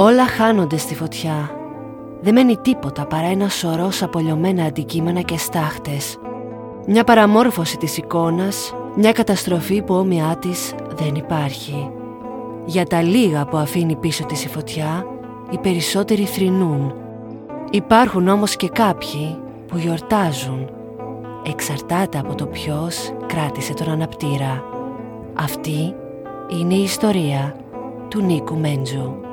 Όλα χάνονται στη φωτιά. Δεν μένει τίποτα παρά ένα σωρό απολιωμένα αντικείμενα και στάχτες. Μια παραμόρφωση της εικόνας, μια καταστροφή που όμοιά της δεν υπάρχει. Για τα λίγα που αφήνει πίσω της η φωτιά, οι περισσότεροι θρηνούν. Υπάρχουν όμως και κάποιοι που γιορτάζουν. Εξαρτάται από το ποιος κράτησε τον αναπτήρα. Αυτή είναι η ιστορία του Νίκου Μέντζου.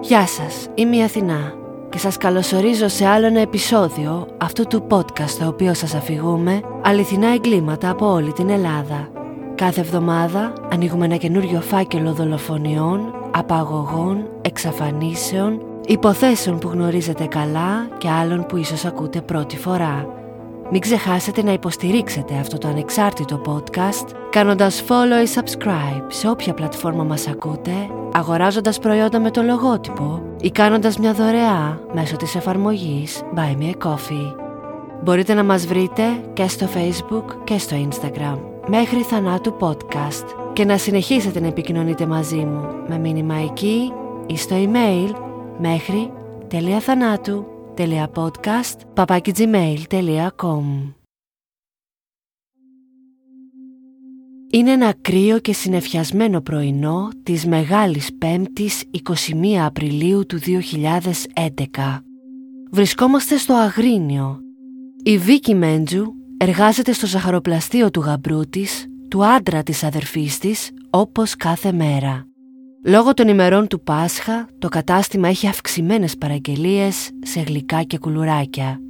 Γεια σας, είμαι η Αθηνά και σας καλωσορίζω σε άλλο ένα επεισόδιο αυτού του podcast το οποίο σας αφηγούμε αληθινά εγκλήματα από όλη την Ελλάδα. Κάθε εβδομάδα ανοίγουμε ένα καινούριο φάκελο δολοφονιών, απαγωγών, εξαφανίσεων, υποθέσεων που γνωρίζετε καλά και άλλων που ίσως ακούτε πρώτη φορά. Μην ξεχάσετε να υποστηρίξετε αυτό το ανεξάρτητο podcast κάνοντας follow ή subscribe σε όποια πλατφόρμα μας ακούτε, αγοράζοντας προϊόντα με το λογότυπο ή κάνοντας μια δωρεά μέσω της εφαρμογής Buy Me a Coffee. Μπορείτε να μας βρείτε και στο Facebook και στο Instagram. Μέχρι θανάτου podcast. Και να συνεχίσετε να επικοινωνείτε μαζί μου με μήνυμα εκεί ή στο email μέχρι τελεία θανάτου podcast.gmail.com Είναι ένα κρύο και συνεφιασμένο πρωινό της Μεγάλης Πέμπτης 21 Απριλίου του 2011. Βρισκόμαστε στο Αγρίνιο. Η Βίκη Μέντζου εργάζεται στο ζαχαροπλαστείο του γαμπρού της, του άντρα της αδερφής της, όπως κάθε μέρα. Λόγω των ημερών του Πάσχα, το κατάστημα έχει αυξημένες παραγγελίες σε γλυκά και κουλουράκια.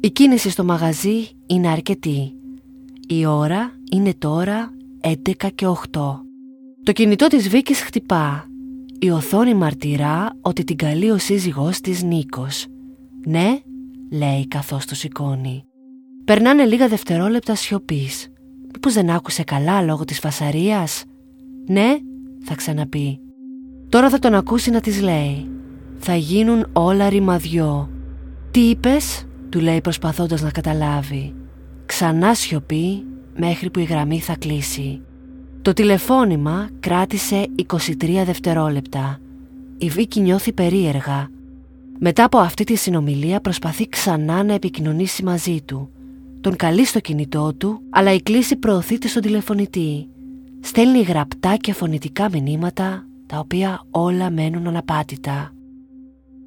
Η κίνηση στο μαγαζί είναι αρκετή. Η ώρα είναι τώρα 11 και 8. Το κινητό της Βίκης χτυπά. Η οθόνη μαρτυρά ότι την καλεί ο σύζυγός της Νίκος. «Ναι», λέει καθώς το σηκώνει. Περνάνε λίγα δευτερόλεπτα σιωπής. Μήπως δεν άκουσε καλά λόγω της φασαρίας; «Ναι», θα ξαναπεί. Τώρα θα τον ακούσει να της λέει «Θα γίνουν όλα ρημαδιό». «Τι είπες» του λέει προσπαθώντας να καταλάβει. Ξανά σιωπή μέχρι που η γραμμή θα κλείσει. Το τηλεφώνημα κράτησε 23 δευτερόλεπτα. Η Βίκη νιώθει περίεργα. Μετά από αυτή τη συνομιλία προσπαθεί ξανά να επικοινωνήσει μαζί του. Τον καλεί στο κινητό του, αλλά η κλίση προωθείται στον τηλεφωνητή. Στέλνει γραπτά και φωνητικά μηνύματα τα οποία όλα μένουν αναπάτητα.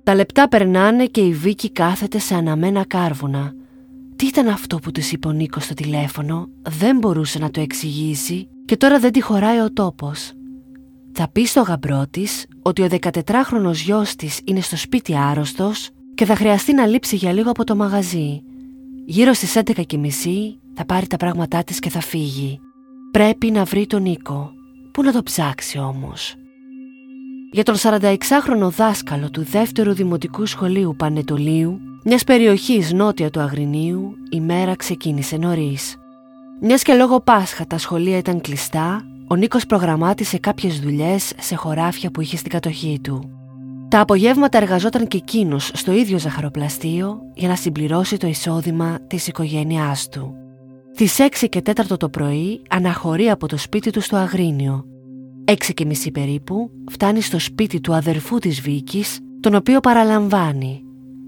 Τα λεπτά περνάνε και η Βίκη κάθεται σε αναμένα κάρβουνα. Τι ήταν αυτό που της είπε ο Νίκος στο τηλέφωνο, δεν μπορούσε να το εξηγήσει και τώρα δεν τη χωράει ο τόπος. Θα πει στο γαμπρό της ότι ο 14χρονος γιος της είναι στο σπίτι άρρωστος και θα χρειαστεί να λείψει για λίγο από το μαγαζί. Γύρω στις 11.30 θα πάρει τα πράγματά της και θα φύγει. Πρέπει να βρει τον Νίκο. Πού να το ψάξει όμως; Για τον 46χρονο δάσκαλο του δεύτερου δημοτικού σχολείου Πανετολίου, μιας περιοχής νότια του Αγρινίου, η μέρα ξεκίνησε νωρίς. Μιας και λόγω Πάσχα τα σχολεία ήταν κλειστά, ο Νίκος προγραμμάτισε κάποιες δουλειές σε χωράφια που είχε στην κατοχή του. Τα απογεύματα εργαζόταν και εκείνος στο ίδιο ζαχαροπλαστείο για να συμπληρώσει το εισόδημα της οικογένειάς του. Στι 6 και 4 το πρωί αναχωρεί από το σπίτι του στο Αγρίνιο Έξι και μισή περίπου φτάνει στο σπίτι του αδερφού της Βίκης, τον οποίο παραλαμβάνει.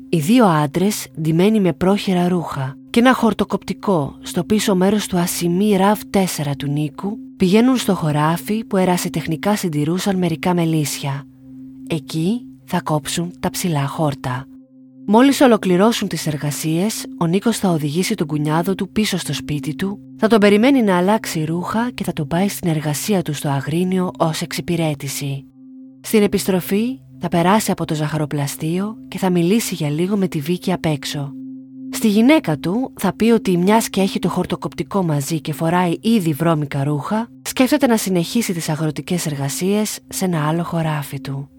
Οι δύο άντρες, ντυμένοι με πρόχειρα ρούχα και ένα χορτοκοπτικό στο πίσω μέρος του ασημί ΡΑΒ 4 του Νίκου, πηγαίνουν στο χωράφι που ερασιτεχνικά συντηρούσαν μερικά μελίσια. Εκεί θα κόψουν τα ψηλά χόρτα. Μόλις ολοκληρώσουν τις εργασίες, ο Νίκος θα οδηγήσει τον κουνιάδο του πίσω στο σπίτι του, θα τον περιμένει να αλλάξει ρούχα και θα τον πάει στην εργασία του στο Αγρίνιο ως εξυπηρέτηση. Στην επιστροφή θα περάσει από το ζαχαροπλαστείο και θα μιλήσει για λίγο με τη Βίκη απ' έξω. Στη γυναίκα του θα πει ότι μιας και έχει το χορτοκοπτικό μαζί και φοράει ήδη βρώμικα ρούχα, σκέφτεται να συνεχίσει τις αγροτικές εργασίες σε ένα άλλο χωράφι του.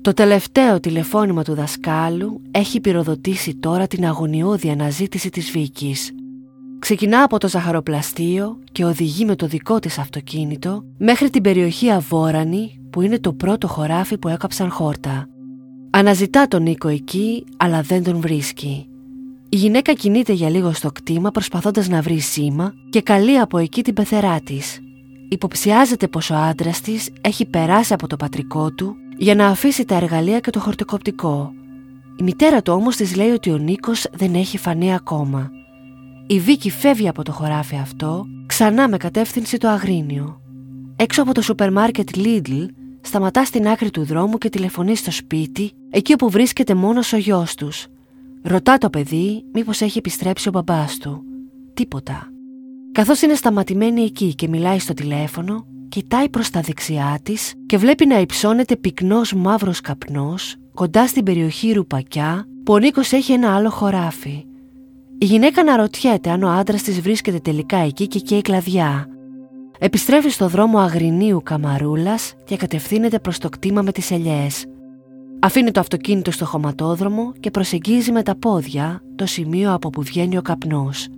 Το τελευταίο τηλεφώνημα του δασκάλου έχει πυροδοτήσει τώρα την αγωνιώδη αναζήτηση της Βίκης. Ξεκινά από το ζαχαροπλαστείο και οδηγεί με το δικό της αυτοκίνητο μέχρι την περιοχή Αβόρανη που είναι το πρώτο χωράφι που έκαψαν χόρτα. Αναζητά τον Νίκο εκεί αλλά δεν τον βρίσκει. Η γυναίκα κινείται για λίγο στο κτήμα προσπαθώντας να βρει σήμα και καλεί από εκεί την πεθερά της. υποψιάζεται πως ο άντρας της έχει περάσει από το πατρικό του για να αφήσει τα εργαλεία και το χορτοκοπτικό. Η μητέρα του όμως της λέει ότι ο Νίκος δεν έχει φανεί ακόμα. Η Βίκη φεύγει από το χωράφι αυτό, ξανά με κατεύθυνση το Αγρίνιο. Έξω από το σούπερ μάρκετ Lidl σταματά στην άκρη του δρόμου και τηλεφωνεί στο σπίτι, εκεί όπου βρίσκεται μόνος ο γιος τους. Ρωτά το παιδί μήπως έχει επιστρέψει ο μπαμπάς του. Τίποτα. Καθώς είναι σταματημένη εκεί και μιλάει στο τηλέφωνο, κοιτάει προς τα δεξιά της και βλέπει να υψώνεται πυκνός μαύρος καπνός κοντά στην περιοχή Ρουπακιά που ο Νίκος έχει ένα άλλο χωράφι. Η γυναίκα αναρωτιέται αν ο άντρας της βρίσκεται τελικά εκεί και καίει κλαδιά. Επιστρέφει στο δρόμο Αγρινίου Καμαρούλας και κατευθύνεται προς το κτήμα με τις ελιές. Αφήνει το αυτοκίνητο στο χωματόδρομο και προσεγγίζει με τα πόδια το σημείο από που βγαίνει ο καπνός.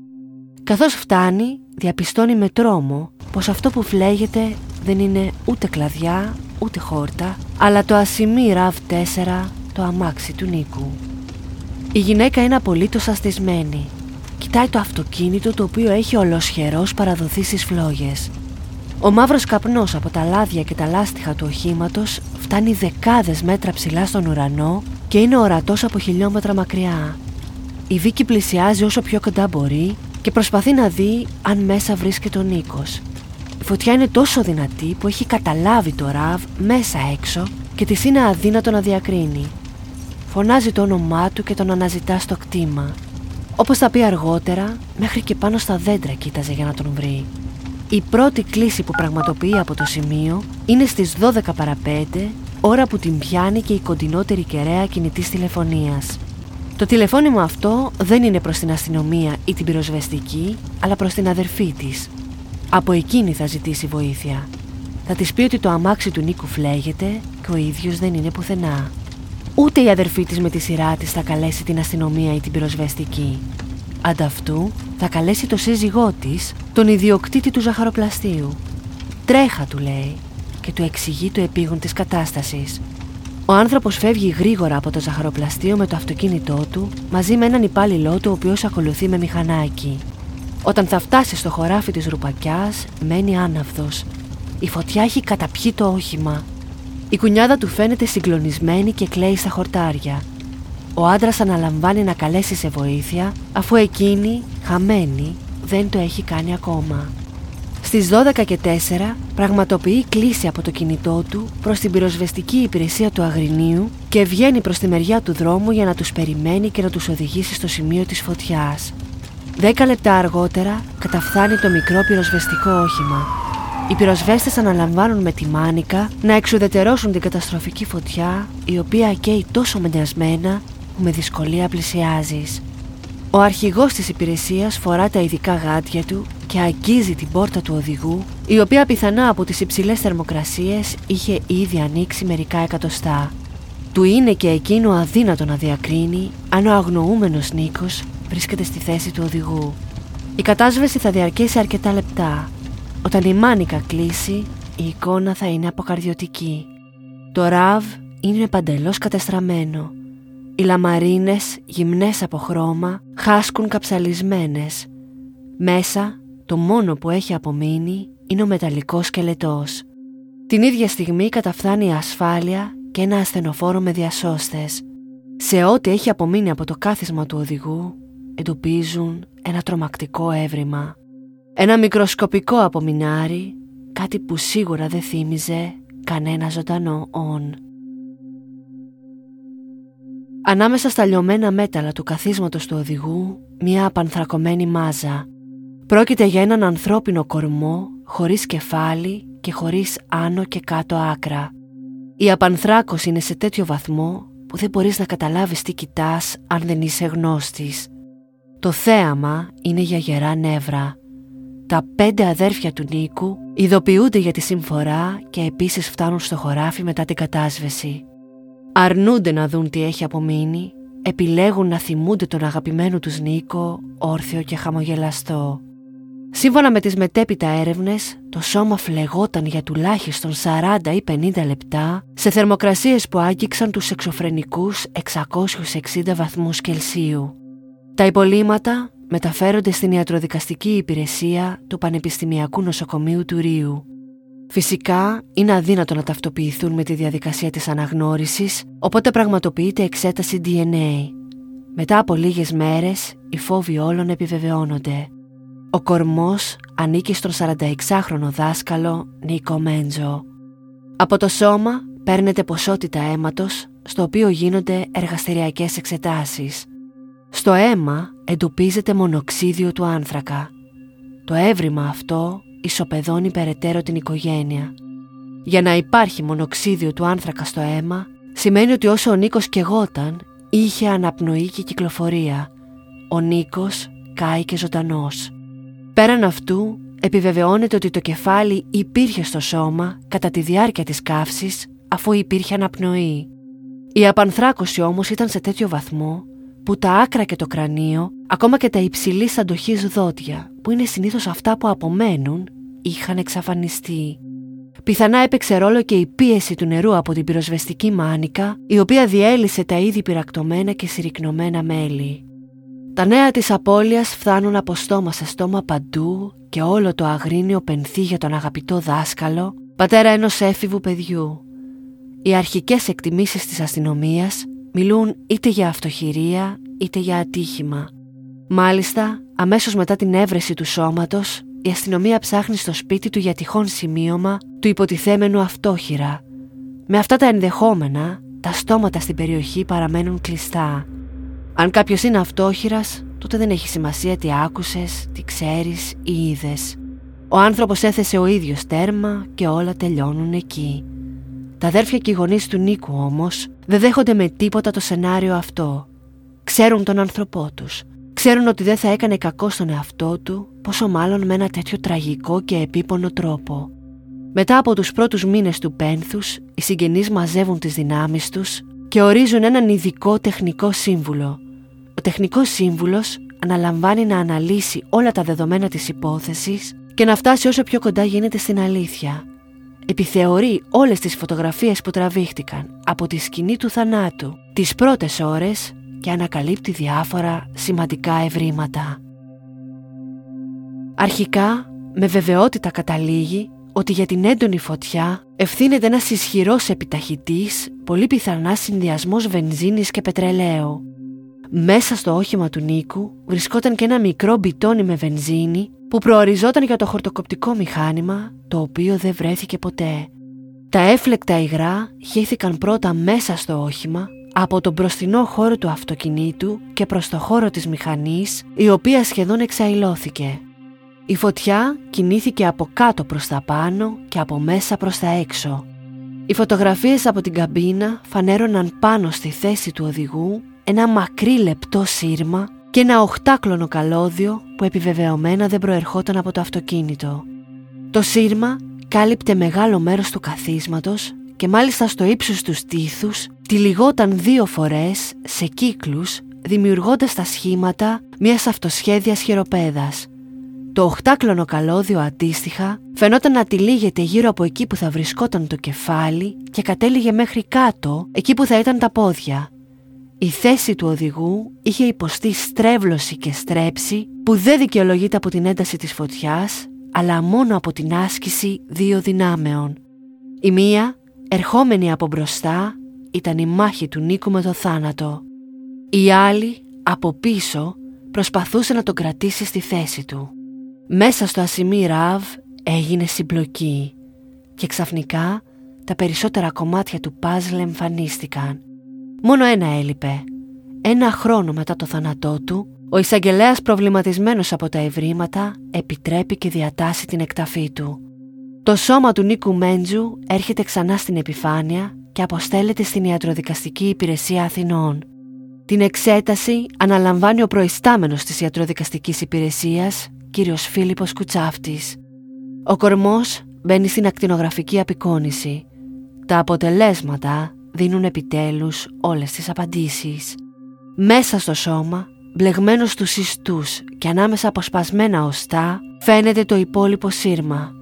Καθώς φτάνει, διαπιστώνει με τρόμο πως αυτό που φλέγεται δεν είναι ούτε κλαδιά, ούτε χόρτα, αλλά το ασημί RAV4, το αμάξι του Νίκου. Η γυναίκα είναι απολύτως αστισμένη. Κοιτάει το αυτοκίνητο το οποίο έχει ολοσχερός παραδοθεί στις φλόγες. Ο μαύρος καπνός από τα λάδια και τα λάστιχα του οχήματος φτάνει δεκάδες μέτρα ψηλά στον ουρανό και είναι ορατός από χιλιόμετρα μακριά. Η Βίκη πλησιάζει όσο πιο κοντά μπορεί και προσπαθεί να δει αν μέσα βρίσκεται ο Νίκος. Η φωτιά είναι τόσο δυνατή που έχει καταλάβει το ραβ μέσα έξω και της είναι αδύνατο να διακρίνει. Φωνάζει το όνομά του και τον αναζητά στο κτήμα. Όπως θα πει αργότερα, μέχρι και πάνω στα δέντρα κοίταζε για να τον βρει. Η πρώτη κλίση που πραγματοποιεί από το σημείο είναι στις 12 παρα 5, ώρα που την πιάνει και η κοντινότερη κεραία κινητής τηλεφωνίας. Το τηλεφώνημα αυτό δεν είναι προς την αστυνομία ή την πυροσβεστική, αλλά προς την αδερφή της. Από εκείνη θα ζητήσει βοήθεια. Θα της πει ότι το αμάξι του Νίκου φλέγεται και ο ίδιος δεν είναι πουθενά. Ούτε η αδερφή της με τη σειρά της θα καλέσει την αστυνομία ή την πυροσβεστική. Ανταυτού θα καλέσει το σύζυγό της, τον ιδιοκτήτη του ζαχαροπλαστείου. Τρέχα του λέει και του εξηγεί το επίγον της κατάστασης. Ο άνθρωπος φεύγει γρήγορα από το ζαχαροπλαστείο με το αυτοκίνητό του μαζί με έναν υπάλληλό του ο οποίος ακολουθεί με μηχανάκι. Όταν θα φτάσει στο χωράφι της ρουπακιάς μένει άναυδος. Η φωτιά έχει καταπιεί το όχημα. Η κουνιάδα του φαίνεται συγκλονισμένη και κλαίει στα χορτάρια. Ο άντρας αναλαμβάνει να καλέσει σε βοήθεια αφού εκείνη, χαμένη, δεν το έχει κάνει ακόμα. Στις 12 και 4 πραγματοποιεί κλίση από το κινητό του προς την πυροσβεστική υπηρεσία του Αγρινίου και βγαίνει προς τη μεριά του δρόμου για να τους περιμένει και να τους οδηγήσει στο σημείο της φωτιάς. Δέκα λεπτά αργότερα καταφθάνει το μικρό πυροσβεστικό όχημα. Οι πυροσβέστες αναλαμβάνουν με τη μάνικα να εξουδετερώσουν την καταστροφική φωτιά η οποία καίει τόσο μενιασμένα που με δυσκολία πλησιάζεις. Ο αρχηγός της υπηρεσίας φορά τα ειδικά γάντια του και αγγίζει την πόρτα του οδηγού, η οποία πιθανά από τις υψηλές θερμοκρασίες είχε ήδη ανοίξει μερικά εκατοστά. Του είναι και εκείνο αδύνατο να διακρίνει αν ο αγνοούμενος Νίκος βρίσκεται στη θέση του οδηγού. Η κατάσβεση θα διαρκέσει αρκετά λεπτά. Όταν η μάνικα κλείσει, η εικόνα θα είναι αποκαρδιωτική. Το ραβ είναι παντελώς κατεστραμμένο. Οι λαμαρίνες, γυμνές από χρώμα, χάσκουν καψαλισμένες. Μέσα, το μόνο που έχει απομείνει είναι ο μεταλλικός σκελετός. Την ίδια στιγμή καταφθάνει η ασφάλεια και ένα ασθενοφόρο με διασώστες. Σε ό,τι έχει απομείνει από το κάθισμα του οδηγού, εντοπίζουν ένα τρομακτικό έβριμα. Ένα μικροσκοπικό απομεινάρι, κάτι που σίγουρα δεν θύμιζε κανένα ζωντανό όν. Ανάμεσα στα λιωμένα μέταλλα του καθίσματος του οδηγού, μια απανθρακωμένη μάζα. Πρόκειται για έναν ανθρώπινο κορμό, χωρίς κεφάλι και χωρίς άνω και κάτω άκρα. Η απανθράκωση είναι σε τέτοιο βαθμό που δεν μπορείς να καταλάβεις τι κοιτάς αν δεν είσαι γνώστης. Το θέαμα είναι για γερά νεύρα. Τα πέντε αδέρφια του Νίκου ειδοποιούνται για τη συμφορά και επίσης φτάνουν στο χωράφι μετά την κατάσβεση. Αρνούνται να δουν τι έχει απομείνει, επιλέγουν να θυμούνται τον αγαπημένο τους Νίκο, όρθιο και χαμογελαστό. Σύμφωνα με τις μετέπειτα έρευνες, το σώμα φλεγόταν για τουλάχιστον 40 ή 50 λεπτά σε θερμοκρασίες που άγγιξαν τους εξωφρενικούς 660 βαθμούς Κελσίου. Τα υπολείμματα μεταφέρονται στην ιατροδικαστική υπηρεσία του Πανεπιστημιακού Νοσοκομείου του Ρίου. Φυσικά είναι αδύνατο να ταυτοποιηθούν με τη διαδικασία της αναγνώρισης, οπότε πραγματοποιείται εξέταση DNA. Μετά από λίγες μέρες, οι φόβοι όλων επιβεβαιώνονται. Ο κορμός ανήκει στον 46χρονο δάσκαλο Νίκο Μέντζο. Από το σώμα παίρνεται ποσότητα αίματος, στο οποίο γίνονται εργαστηριακές εξετάσεις. Στο αίμα εντοπίζεται μονοξίδιο του άνθρακα. Το έβριμα αυτό ισοπεδώνει περαιτέρω την οικογένεια. Για να υπάρχει μονοξίδιο του άνθρακα στο αίμα, σημαίνει ότι όσο ο Νίκος κεγόταν, είχε αναπνοή και κυκλοφορία. Ο Νίκος κάει και ζωντανός. Πέραν αυτού, επιβεβαιώνεται ότι το κεφάλι υπήρχε στο σώμα κατά τη διάρκεια της καύσης αφού υπήρχε αναπνοή. Η απανθράκωση όμως ήταν σε τέτοιο βαθμό που τα άκρα και το κρανίο, ακόμα και τα υψηλή αντοχής δόντια, που είναι συνήθως αυτά που απομένουν, είχαν εξαφανιστεί. Πιθανά έπαιξε ρόλο και η πίεση του νερού από την πυροσβεστική μάνικα, η οποία διέλυσε τα ήδη πυρακτωμένα και συρρυκνωμένα μέλη. Τα νέα της απώλειας φτάνουν από στόμα σε στόμα παντού και όλο το αγρίνιο πενθεί για τον αγαπητό δάσκαλο, πατέρα ενός έφηβου παιδιού. Οι αρχικές εκτιμήσεις της αστυνομίας μιλούν είτε για αυτοχειρία είτε για ατύχημα. Μάλιστα, αμέσως μετά την έβρεση του σώματος, η αστυνομία ψάχνει στο σπίτι του για τυχόν σημείωμα του υποτιθέμενου αυτόχειρα. Με αυτά τα ενδεχόμενα, τα στόματα στην περιοχή παραμένουν κλειστά. Αν κάποιος είναι αυτόχειρας, τότε δεν έχει σημασία τι άκουσες, τι ξέρεις ή είδες. Ο άνθρωπος έθεσε ο ίδιος τέρμα και όλα τελειώνουν εκεί. Τα αδέρφια και οι γονείς του Νίκου όμως δεν δέχονται με τίποτα το σενάριο αυτό. Ξέρουν τον άνθρωπό τους. Ξέρουν ότι δεν θα έκανε κακό στον εαυτό του, πόσο μάλλον με ένα τέτοιο τραγικό και επίπονο τρόπο. Μετά από τους πρώτους μήνες του πένθους, οι συγγενείς μαζεύουν τις δυνάμεις τους και ορίζουν έναν ειδικό τεχνικό σύμβουλο. Ο τεχνικός σύμβουλος αναλαμβάνει να αναλύσει όλα τα δεδομένα της υπόθεσης και να φτάσει όσο πιο κοντά γίνεται στην αλήθεια επιθεωρεί όλες τις φωτογραφίες που τραβήχτηκαν από τη σκηνή του θανάτου τις πρώτες ώρες και ανακαλύπτει διάφορα σημαντικά ευρήματα. Αρχικά, με βεβαιότητα καταλήγει ότι για την έντονη φωτιά ευθύνεται ένας ισχυρός επιταχυτής, πολύ πιθανά συνδυασμός βενζίνης και πετρελαίου. Μέσα στο όχημα του Νίκου βρισκόταν και ένα μικρό μπιτόνι με βενζίνη που προοριζόταν για το χορτοκοπτικό μηχάνημα το οποίο δεν βρέθηκε ποτέ. Τα έφλεκτα υγρά χύθηκαν πρώτα μέσα στο όχημα από τον μπροστινό χώρο του αυτοκινήτου και προς το χώρο της μηχανής η οποία σχεδόν εξαϊλώθηκε. Η φωτιά κινήθηκε από κάτω προς τα πάνω και από μέσα προς τα έξω. Οι φωτογραφίες από την καμπίνα φανέρωναν πάνω στη θέση του οδηγού ένα μακρύ λεπτό σύρμα και ένα οχτάκλωνο καλώδιο που επιβεβαιωμένα δεν προερχόταν από το αυτοκίνητο. Το σύρμα κάλυπτε μεγάλο μέρος του καθίσματος και μάλιστα στο ύψος τους στήθους τυλιγόταν δύο φορές σε κύκλους δημιουργώντας τα σχήματα μιας αυτοσχέδιας χειροπέδας. Το οχτάκλωνο καλώδιο αντίστοιχα φαινόταν να τυλίγεται γύρω από εκεί που θα βρισκόταν το κεφάλι και κατέληγε μέχρι κάτω εκεί που θα ήταν τα πόδια. Η θέση του οδηγού είχε υποστεί στρέβλωση και στρέψη που δεν δικαιολογείται από την ένταση της φωτιάς αλλά μόνο από την άσκηση δύο δυνάμεων. Η μία, ερχόμενη από μπροστά, ήταν η μάχη του Νίκου με το θάνατο. Η άλλη, από πίσω, προσπαθούσε να τον κρατήσει στη θέση του. Μέσα στο ασημί ραβ έγινε συμπλοκή και ξαφνικά τα περισσότερα κομμάτια του παζλ εμφανίστηκαν. Μόνο ένα έλειπε. Ένα χρόνο μετά το θάνατό του, ο εισαγγελέας προβληματισμένος από τα ευρήματα επιτρέπει και διατάσσει την εκταφή του. Το σώμα του Νίκου Μέντζου έρχεται ξανά στην επιφάνεια και αποστέλλεται στην Ιατροδικαστική Υπηρεσία Αθηνών. Την εξέταση αναλαμβάνει ο προϊστάμενος της Ιατροδικαστικής Υπηρεσίας, κύριος Φίλιππος Κουτσάφτης. Ο κορμός μπαίνει στην ακτινογραφική απεικόνηση. Τα αποτελέσματα δίνουν επιτέλους όλες τις απαντήσεις. Μέσα στο σώμα μπλεγμένος στους ιστούς και ανάμεσα από σπασμένα οστά φαίνεται το υπόλοιπο σύρμα.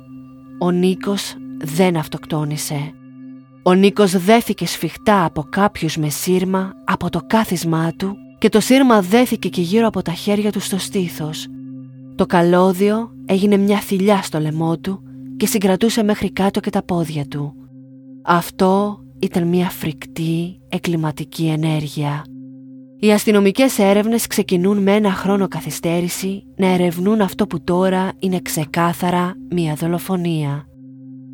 Ο Νίκος δεν αυτοκτόνησε. Ο Νίκος δέθηκε σφιχτά από κάποιους με σύρμα από το κάθισμά του και το σύρμα δέθηκε και γύρω από τα χέρια του στο στήθος. Το καλώδιο έγινε μια θηλιά στο λαιμό του και συγκρατούσε μέχρι κάτω και τα πόδια του. Αυτό ήταν μια φρικτή εκκληματική ενέργεια. Οι αστυνομικές έρευνες ξεκινούν με ένα χρόνο καθυστέρηση να ερευνούν αυτό που τώρα είναι ξεκάθαρα μια δολοφονία.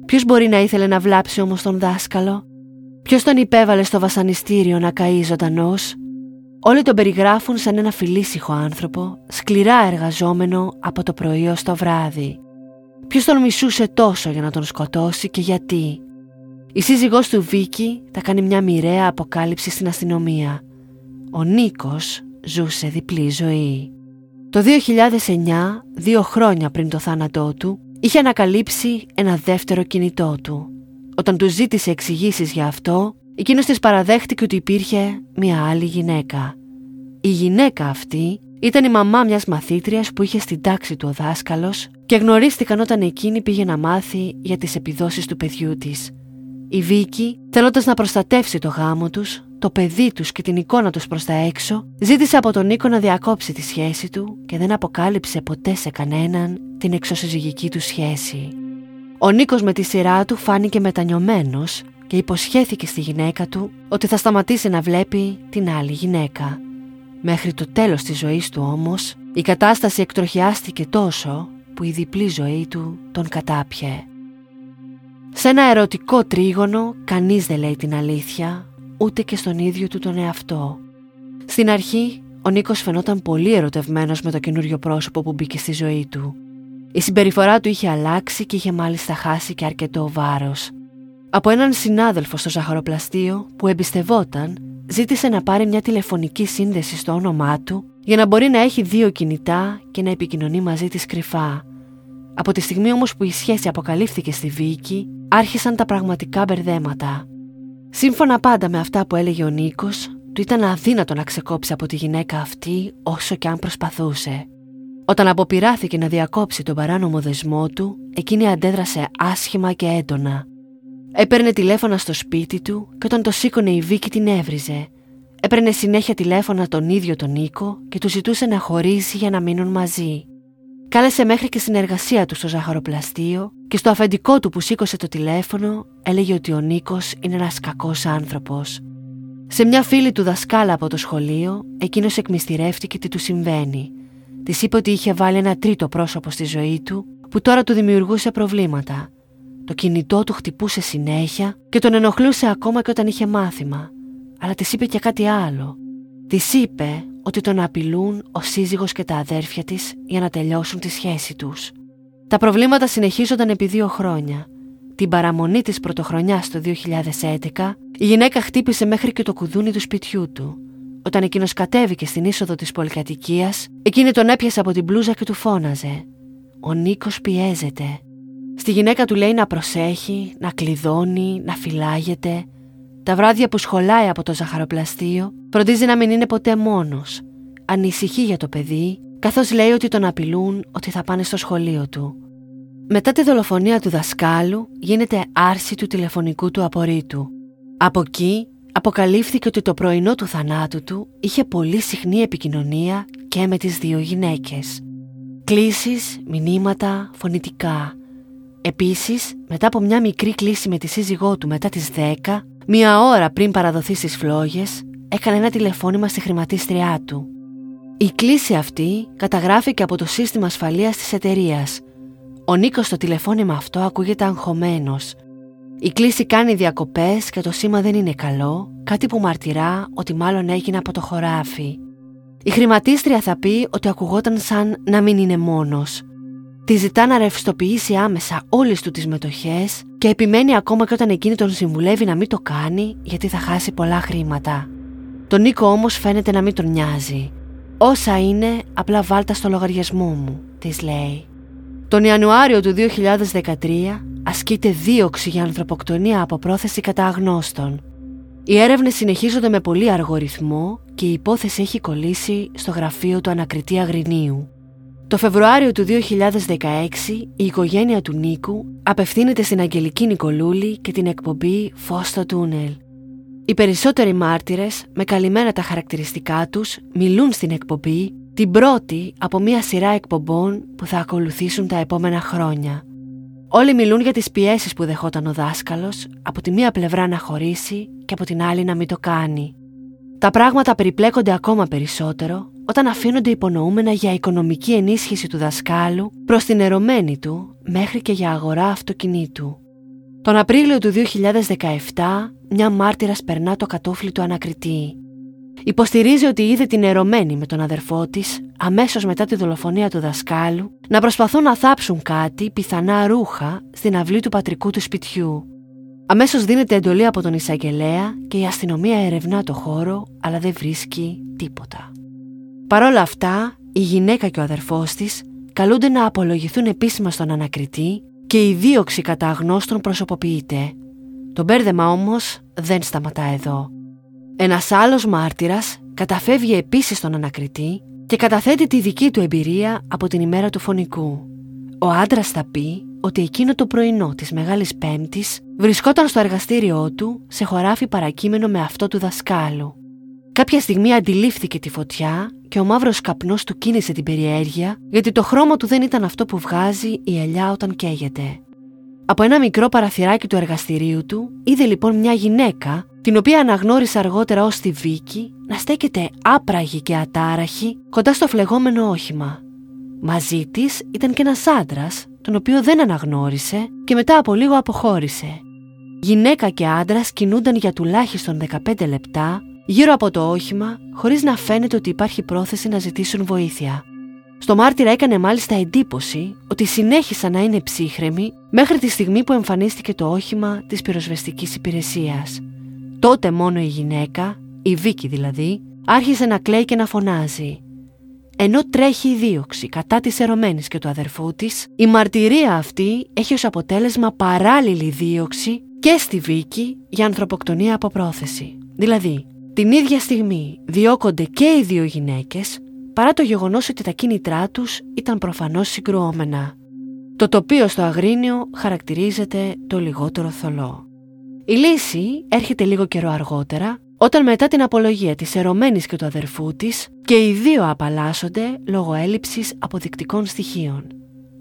Ποιος μπορεί να ήθελε να βλάψει όμως τον δάσκαλο; Ποιος τον υπέβαλε στο βασανιστήριο να καεί ζωντανός; Όλοι τον περιγράφουν σαν ένα φιλήσυχο άνθρωπο, σκληρά εργαζόμενο από το πρωί ως το βράδυ. Ποιος τον μισούσε τόσο για να τον σκοτώσει και γιατί; Η σύζυγός του Βίκη θα κάνει μια μοιραία αποκάλυψη στην αστυνομία. Ο Νίκος ζούσε διπλή ζωή. Το 2009, δύο χρόνια πριν το θάνατό του, είχε ανακαλύψει ένα δεύτερο κινητό του. Όταν του ζήτησε εξηγήσεις για αυτό, εκείνος της παραδέχτηκε ότι υπήρχε μια άλλη γυναίκα. Η γυναίκα αυτή ήταν η μαμά μιας μαθήτριας που είχε στην τάξη του ο δάσκαλος και γνωρίστηκαν όταν εκείνη πήγε να μάθει για τις επιδόσεις του παιδιού της. Η Βίκη, θέλοντας να προστατεύσει το γάμο τους, το παιδί τους και την εικόνα τους προς τα έξω, ζήτησε από τον Νίκο να διακόψει τη σχέση του και δεν αποκάλυψε ποτέ σε κανέναν την εξωσυζυγική του σχέση. Ο Νίκος με τη σειρά του φάνηκε μετανιωμένος και υποσχέθηκε στη γυναίκα του ότι θα σταματήσει να βλέπει την άλλη γυναίκα. Μέχρι το τέλος της ζωής του όμως, η κατάσταση εκτροχιάστηκε τόσο που η διπλή ζωή του τον κατάπιε. Σε ένα ερωτικό τρίγωνο κανείς δεν λέει την αλήθεια, ούτε και στον ίδιο του τον εαυτό. Στην αρχή, ο Νίκος φαινόταν πολύ ερωτευμένος με το καινούριο πρόσωπο που μπήκε στη ζωή του. Η συμπεριφορά του είχε αλλάξει και είχε μάλιστα χάσει και αρκετό βάρος. Από έναν συνάδελφο στο ζαχαροπλαστείο που εμπιστευόταν, ζήτησε να πάρει μια τηλεφωνική σύνδεση στο όνομά του για να μπορεί να έχει δύο κινητά και να επικοινωνεί μαζί της κρυφά. Από τη στιγμή όμως που η σχέση αποκαλύφθηκε στη Βίκη, άρχισαν τα πραγματικά μπερδέματα. Σύμφωνα πάντα με αυτά που έλεγε ο Νίκος, του ήταν αδύνατο να ξεκόψει από τη γυναίκα αυτή όσο και αν προσπαθούσε. Όταν αποπειράθηκε να διακόψει τον παράνομο δεσμό του, εκείνη αντέδρασε άσχημα και έντονα. Έπαιρνε τηλέφωνα στο σπίτι του και όταν το σήκωνε η Βίκη την έβριζε. Έπαιρνε συνέχεια τηλέφωνα τον ίδιο τον Νίκο και του ζητούσε να χωρίσει για να μείνουν μαζί. Κάλεσε μέχρι και συνεργασία του στο ζαχαροπλαστείο και στο αφεντικό του που σήκωσε το τηλέφωνο έλεγε ότι ο Νίκος είναι ένας κακός άνθρωπος. Σε μια φίλη του δασκάλα από το σχολείο, εκείνος εκμυστηρεύτηκε τι του συμβαίνει – Της είπε ότι είχε βάλει ένα τρίτο πρόσωπο στη ζωή του που τώρα του δημιουργούσε προβλήματα. Το κινητό του χτυπούσε συνέχεια και τον ενοχλούσε ακόμα και όταν είχε μάθημα. Αλλά της είπε και κάτι άλλο. Της είπε ότι τον απειλούν ο σύζυγος και τα αδέρφια της για να τελειώσουν τη σχέση τους. Τα προβλήματα συνεχίζονταν επί δύο χρόνια. Την παραμονή της πρωτοχρονιάς το 2011, η γυναίκα χτύπησε μέχρι και το κουδούνι του σπιτιού του όταν εκείνος κατέβηκε στην είσοδο της πολυκατοικίας, εκείνη τον έπιασε από την μπλούζα και του φώναζε. Ο Νίκος πιέζεται. Στη γυναίκα του λέει να προσέχει, να κλειδώνει, να φυλάγεται. Τα βράδια που σχολάει από το ζαχαροπλαστείο, φροντίζει να μην είναι ποτέ μόνος. Ανησυχεί για το παιδί, καθώς λέει ότι τον απειλούν ότι θα πάνε στο σχολείο του. Μετά τη δολοφονία του δασκάλου, γίνεται άρση του τηλεφωνικού του απορρίτου. Από εκεί αποκαλύφθηκε ότι το πρωινό του θανάτου του είχε πολύ συχνή επικοινωνία και με τις δύο γυναίκες. Κλήσεις, μηνύματα, φωνητικά. Επίσης, μετά από μια μικρή κλίση με τη σύζυγό του μετά τις 10, μία ώρα πριν παραδοθεί στις φλόγες, έκανε ένα τηλεφώνημα στη χρηματίστριά του. Η κλίση αυτή καταγράφηκε από το σύστημα ασφαλείας της εταιρείας. Ο Νίκος στο τηλεφώνημα αυτό ακούγεται αγχωμένος η κλίση κάνει διακοπές και το σήμα δεν είναι καλό, κάτι που μαρτυρά ότι μάλλον έγινε από το χωράφι. Η χρηματίστρια θα πει ότι ακουγόταν σαν να μην είναι μόνος. Τη ζητά να ρευστοποιήσει άμεσα όλες του τις μετοχές και επιμένει ακόμα και όταν εκείνη τον συμβουλεύει να μην το κάνει γιατί θα χάσει πολλά χρήματα. Τον Νίκο όμως φαίνεται να μην τον νοιάζει. Όσα είναι απλά βάλτα στο λογαριασμό μου, της λέει. Τον Ιανουάριο του 2013 ασκείται δίωξη για ανθρωποκτονία από πρόθεση κατά αγνώστων. Οι έρευνες συνεχίζονται με πολύ αργό ρυθμό και η υπόθεση έχει κολλήσει στο γραφείο του ανακριτή Αγρινίου. Το Φεβρουάριο του 2016 η οικογένεια του Νίκου απευθύνεται στην Αγγελική Νικολούλη και την εκπομπή «Φως στο τούνελ». Οι περισσότεροι μάρτυρες, με καλυμμένα τα χαρακτηριστικά τους, μιλούν στην εκπομπή την πρώτη από μια σειρά εκπομπών που θα ακολουθήσουν τα επόμενα χρόνια. Όλοι μιλούν για τις πιέσεις που δεχόταν ο δάσκαλος, από τη μία πλευρά να χωρίσει και από την άλλη να μην το κάνει. Τα πράγματα περιπλέκονται ακόμα περισσότερο όταν αφήνονται υπονοούμενα για οικονομική ενίσχυση του δασκάλου προς την ερωμένη του μέχρι και για αγορά αυτοκινήτου. Τον Απρίλιο του 2017 μια μάρτυρας περνά το κατόφλι του ανακριτή. Υποστηρίζει ότι είδε την ερωμένη με τον αδερφό της αμέσως μετά τη δολοφονία του δασκάλου να προσπαθούν να θάψουν κάτι, πιθανά ρούχα, στην αυλή του πατρικού του σπιτιού. Αμέσως δίνεται εντολή από τον εισαγγελέα και η αστυνομία ερευνά το χώρο αλλά δεν βρίσκει τίποτα. Παρ' όλα αυτά, η γυναίκα και ο αδερφός της καλούνται να απολογηθούν επίσημα στον ανακριτή και η δίωξη κατά αγνώστων προσωποποιείται. Το μπέρδεμα όμως δεν σταματά εδώ. Ένας άλλος μάρτυρας καταφεύγει επίσης στον ανακριτή και καταθέτει τη δική του εμπειρία από την ημέρα του φωνικού. Ο άντρας θα πει ότι εκείνο το πρωινό της Μεγάλης Πέμπτης βρισκόταν στο εργαστήριό του σε χωράφι παρακείμενο με αυτό του δασκάλου. Κάποια στιγμή αντιλήφθηκε τη φωτιά και ο μαύρος καπνός του κίνησε την περιέργεια γιατί το χρώμα του δεν ήταν αυτό που βγάζει η ελιά όταν καίγεται. Από ένα μικρό παραθυράκι του εργαστηρίου του είδε λοιπόν μια γυναίκα την οποία αναγνώρισε αργότερα ως τη Βίκη να στέκεται άπραγη και ατάραχη κοντά στο φλεγόμενο όχημα. Μαζί της ήταν και ένας άντρας, τον οποίο δεν αναγνώρισε και μετά από λίγο αποχώρησε. Γυναίκα και άντρας κινούνταν για τουλάχιστον 15 λεπτά γύρω από το όχημα χωρίς να φαίνεται ότι υπάρχει πρόθεση να ζητήσουν βοήθεια. Στο μάρτυρα έκανε μάλιστα εντύπωση ότι συνέχισαν να είναι ψύχρεμοι μέχρι τη στιγμή που εμφανίστηκε το όχημα της πυροσβεστικής υπηρεσίας. Τότε μόνο η γυναίκα, η Βίκη δηλαδή, άρχισε να κλαίει και να φωνάζει. Ενώ τρέχει η δίωξη κατά της ερωμένης και του αδερφού της, η μαρτυρία αυτή έχει ως αποτέλεσμα παράλληλη δίωξη και στη Βίκη για ανθρωποκτονία από πρόθεση. Δηλαδή, την ίδια στιγμή διώκονται και οι δύο γυναίκες παρά το γεγονός ότι τα κίνητρά τους ήταν προφανώς συγκρουόμενα. Το τοπίο στο Αγρίνιο χαρακτηρίζεται το λιγότερο θολό. Η λύση έρχεται λίγο καιρό αργότερα όταν μετά την απολογία της ερωμένης και του αδερφού της και οι δύο απαλλάσσονται λόγω έλλειψης αποδεικτικών στοιχείων.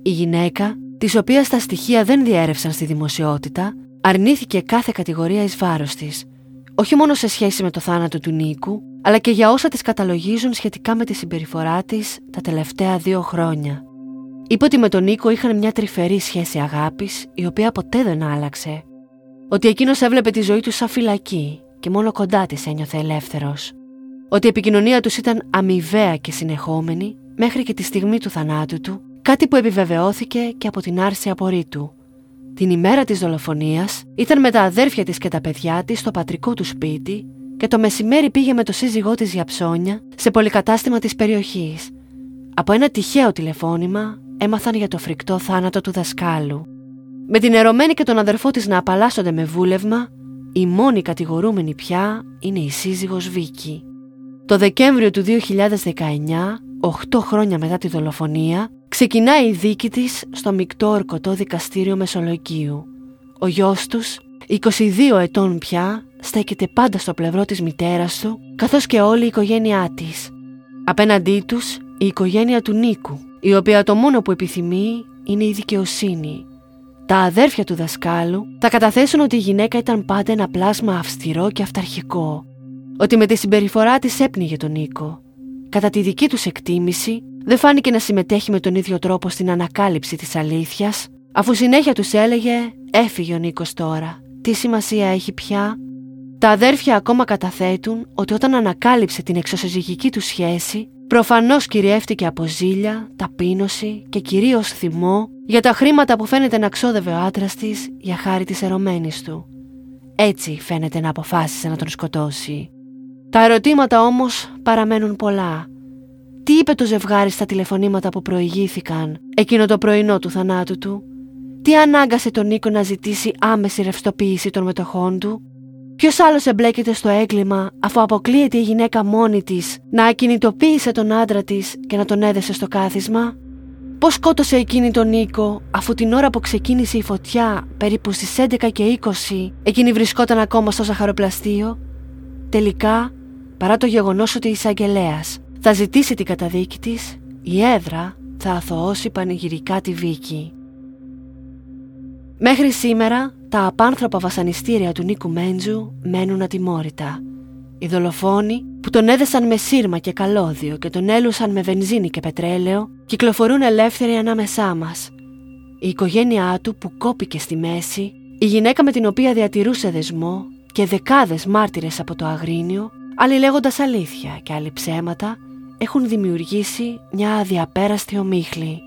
Η γυναίκα, της οποίας τα στοιχεία δεν διέρευσαν στη δημοσιότητα, αρνήθηκε κάθε κατηγορία εις βάρος της όχι μόνο σε σχέση με το θάνατο του Νίκου, αλλά και για όσα τις καταλογίζουν σχετικά με τη συμπεριφορά της τα τελευταία δύο χρόνια. Είπε ότι με τον Νίκο είχαν μια τρυφερή σχέση αγάπης, η οποία ποτέ δεν άλλαξε. Ότι εκείνος έβλεπε τη ζωή του σαν φυλακή και μόνο κοντά της ένιωθε ελεύθερος. Ότι η επικοινωνία τους ήταν αμοιβαία και συνεχόμενη μέχρι και τη στιγμή του θανάτου του, κάτι που επιβεβαιώθηκε και από την άρση απορρίτου, την ημέρα της δολοφονίας ήταν με τα αδέρφια της και τα παιδιά της στο πατρικό του σπίτι και το μεσημέρι πήγε με το σύζυγό της για ψώνια σε πολυκατάστημα της περιοχής. Από ένα τυχαίο τηλεφώνημα έμαθαν για το φρικτό θάνατο του δασκάλου. Με την ερωμένη και τον αδερφό της να απαλλάσσονται με βούλευμα, η μόνη κατηγορούμενη πια είναι η σύζυγος Βίκη. Το Δεκέμβριο του 2019, 8 χρόνια μετά τη δολοφονία, Ξεκινάει η δίκη της στο μεικτό ορκωτό δικαστήριο Μεσολογγίου. Ο γιος τους, 22 ετών πια, στέκεται πάντα στο πλευρό της μητέρας του, καθώς και όλη η οικογένειά της. Απέναντί τους, η οικογένεια του Νίκου, η οποία το μόνο που επιθυμεί είναι η δικαιοσύνη. Τα αδέρφια του δασκάλου θα καταθέσουν ότι η γυναίκα ήταν πάντα ένα πλάσμα αυστηρό και αυταρχικό, ότι με τη συμπεριφορά της έπνιγε τον Νίκο. Κατά τη δική τους εκτίμηση, δεν φάνηκε να συμμετέχει με τον ίδιο τρόπο στην ανακάλυψη της αλήθειας, αφού συνέχεια τους έλεγε «Έφυγε ο Νίκος τώρα, τι σημασία έχει πια». Τα αδέρφια ακόμα καταθέτουν ότι όταν ανακάλυψε την εξωσυζυγική του σχέση, προφανώς κυριεύτηκε από ζήλια, ταπείνωση και κυρίως θυμό για τα χρήματα που φαίνεται να ξόδευε ο άντρας της για χάρη της ερωμένης του. Έτσι φαίνεται να αποφάσισε να τον σκοτώσει. Τα ερωτήματα όμως παραμένουν πολλά τι είπε το ζευγάρι στα τηλεφωνήματα που προηγήθηκαν εκείνο το πρωινό του θανάτου του; Τι ανάγκασε τον Νίκο να ζητήσει άμεση ρευστοποίηση των μετοχών του; Ποιος άλλος εμπλέκεται στο έγκλημα αφού αποκλείεται η γυναίκα μόνη της να ακινητοποίησε τον άντρα της και να τον έδεσε στο κάθισμα; Πώς σκότωσε εκείνη τον Νίκο αφού την ώρα που ξεκίνησε η φωτιά περίπου στις 11 και 20 εκείνη βρισκόταν ακόμα στο ζαχαροπλαστείο; Τελικά, παρά το γεγονός ότι η εισαγγελέας θα ζητήσει την καταδίκη της, η έδρα θα αθωώσει πανηγυρικά τη Βίκη. Μέχρι σήμερα τα απάνθρωπα βασανιστήρια του Νίκου Μέντζου μένουν ατιμόρυτα. Οι δολοφόνοι που τον έδεσαν με σύρμα και καλώδιο και τον έλουσαν με βενζίνη και πετρέλαιο κυκλοφορούν ελεύθεροι ανάμεσά μας. Η οικογένειά του που κόπηκε στη μέση, η γυναίκα με την οποία διατηρούσε δεσμό και δεκάδες μάρτυρες από το Αγρίνιο, άλλοι λέγοντας αλήθεια και άλλοι ψέματα, έχουν δημιουργήσει μια αδιαπέραστη ομίχλη.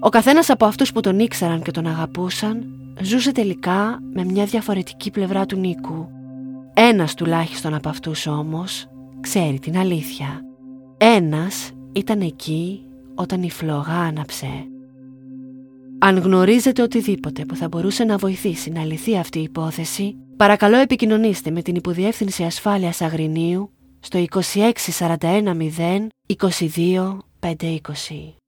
Ο καθένας από αυτούς που τον ήξεραν και τον αγαπούσαν ζούσε τελικά με μια διαφορετική πλευρά του Νίκου. Ένας τουλάχιστον από αυτούς όμως ξέρει την αλήθεια. Ένας ήταν εκεί όταν η φλόγα άναψε. Αν γνωρίζετε οτιδήποτε που θα μπορούσε να βοηθήσει να λυθεί αυτή η υπόθεση, παρακαλώ επικοινωνήστε με την Υποδιεύθυνση Ασφάλειας Αγρινίου στο 26410 22 520.